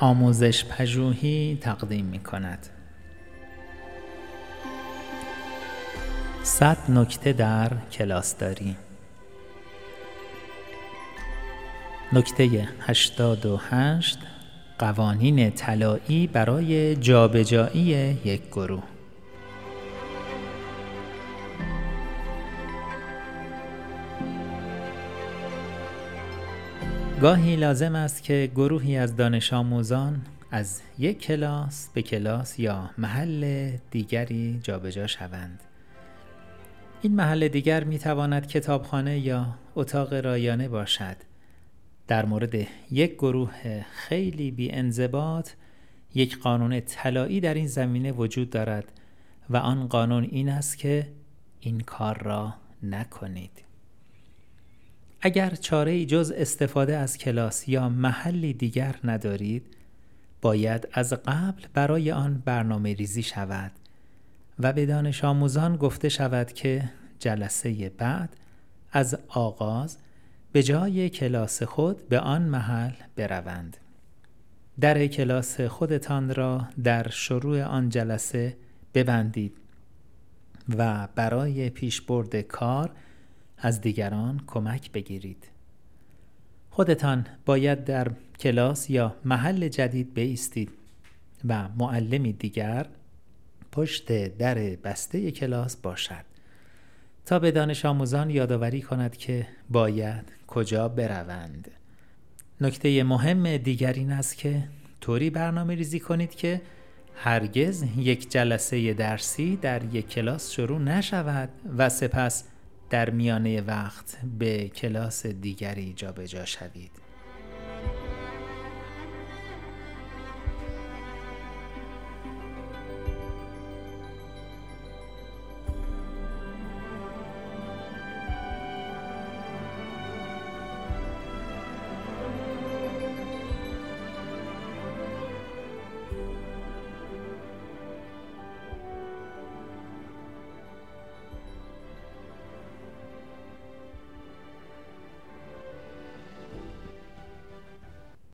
آموزش پژوهی تقدیم می کند. صد نکته در کلاسداری نکته 88 قوانین طلایی برای جابجایی یک گروه گاهی لازم است که گروهی از دانش آموزان از یک کلاس به کلاس یا محل دیگری جابجا شوند. این محل دیگر می تواند کتابخانه یا اتاق رایانه باشد. در مورد یک گروه خیلی بی انضباط یک قانون طلایی در این زمینه وجود دارد و آن قانون این است که این کار را نکنید. اگر چاره جز استفاده از کلاس یا محلی دیگر ندارید باید از قبل برای آن برنامه ریزی شود و به دانش آموزان گفته شود که جلسه بعد از آغاز به جای کلاس خود به آن محل بروند. در کلاس خودتان را در شروع آن جلسه ببندید و برای پیشبرد کار از دیگران کمک بگیرید. خودتان باید در کلاس یا محل جدید بایستید و معلمی دیگر پشت در بسته کلاس باشد تا به دانش آموزان یادآوری کند که باید کجا بروند. نکته مهم دیگر این است که طوری برنامه ریزی کنید که هرگز یک جلسه درسی در یک کلاس شروع نشود و سپس در میانه وقت به کلاس دیگری جابجا شوید.